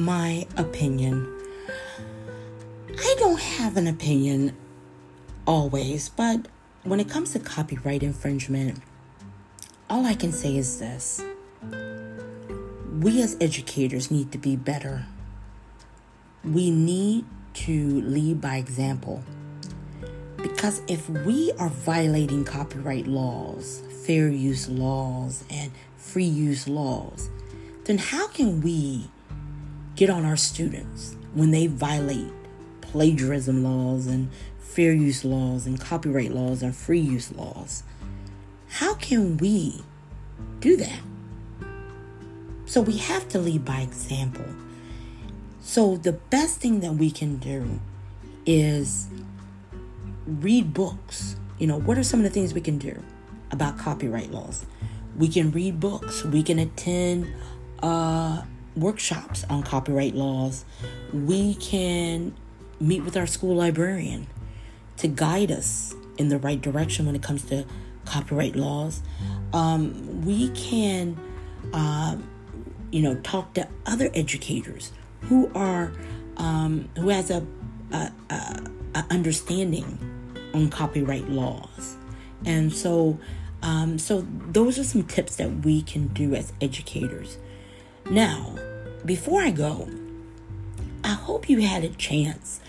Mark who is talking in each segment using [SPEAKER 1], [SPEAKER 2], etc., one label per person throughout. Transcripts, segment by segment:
[SPEAKER 1] my opinion. I don't have an opinion always, but when it comes to copyright infringement, all I can say is this we as educators need to be better. We need to lead by example. Because if we are violating copyright laws, fair use laws, and free use laws, then how can we get on our students when they violate plagiarism laws and fair use laws and copyright laws and free use laws? How can we do that? So we have to lead by example. So the best thing that we can do is read books. You know, what are some of the things we can do about copyright laws? We can read books. We can attend uh, workshops on copyright laws. We can meet with our school librarian to guide us in the right direction when it comes to copyright laws. Um, we can uh, you know, talk to other educators who are um, who has a, a, a, a, understanding on copyright laws, and so um, so those are some tips that we can do as educators. Now, before I go, I hope you had a chance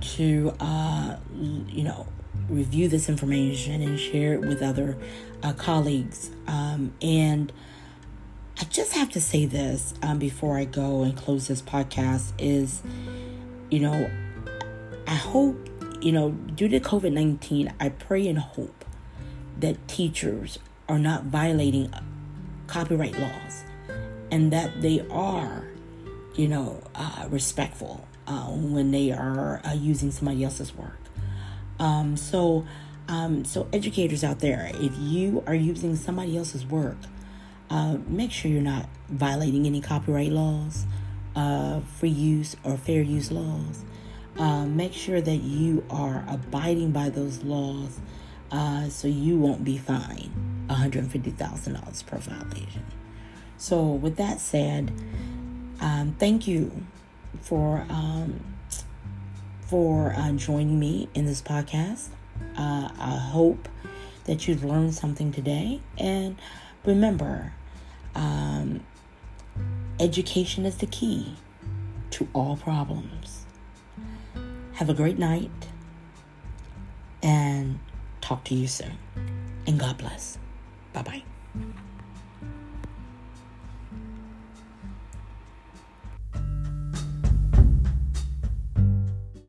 [SPEAKER 1] to uh, you know review this information and share it with other uh, colleagues. Um, and I just have to say this um, before I go and close this podcast is, you know, I hope, you know, due to COVID 19, I pray and hope that teachers are not violating copyright laws and that they are, you know, uh, respectful uh, when they are uh, using somebody else's work. Um, so, um, so educators out there, if you are using somebody else's work, uh, make sure you're not violating any copyright laws, uh, free use or fair use laws. Uh, make sure that you are abiding by those laws so you won't be fined $150,000 per violation. So, with that said, um, thank you for um, for uh, joining me in this podcast. Uh, I hope that you've learned something today, and remember, um, education is the key to all problems. Have a great night and talk to you soon. And God bless. Bye bye.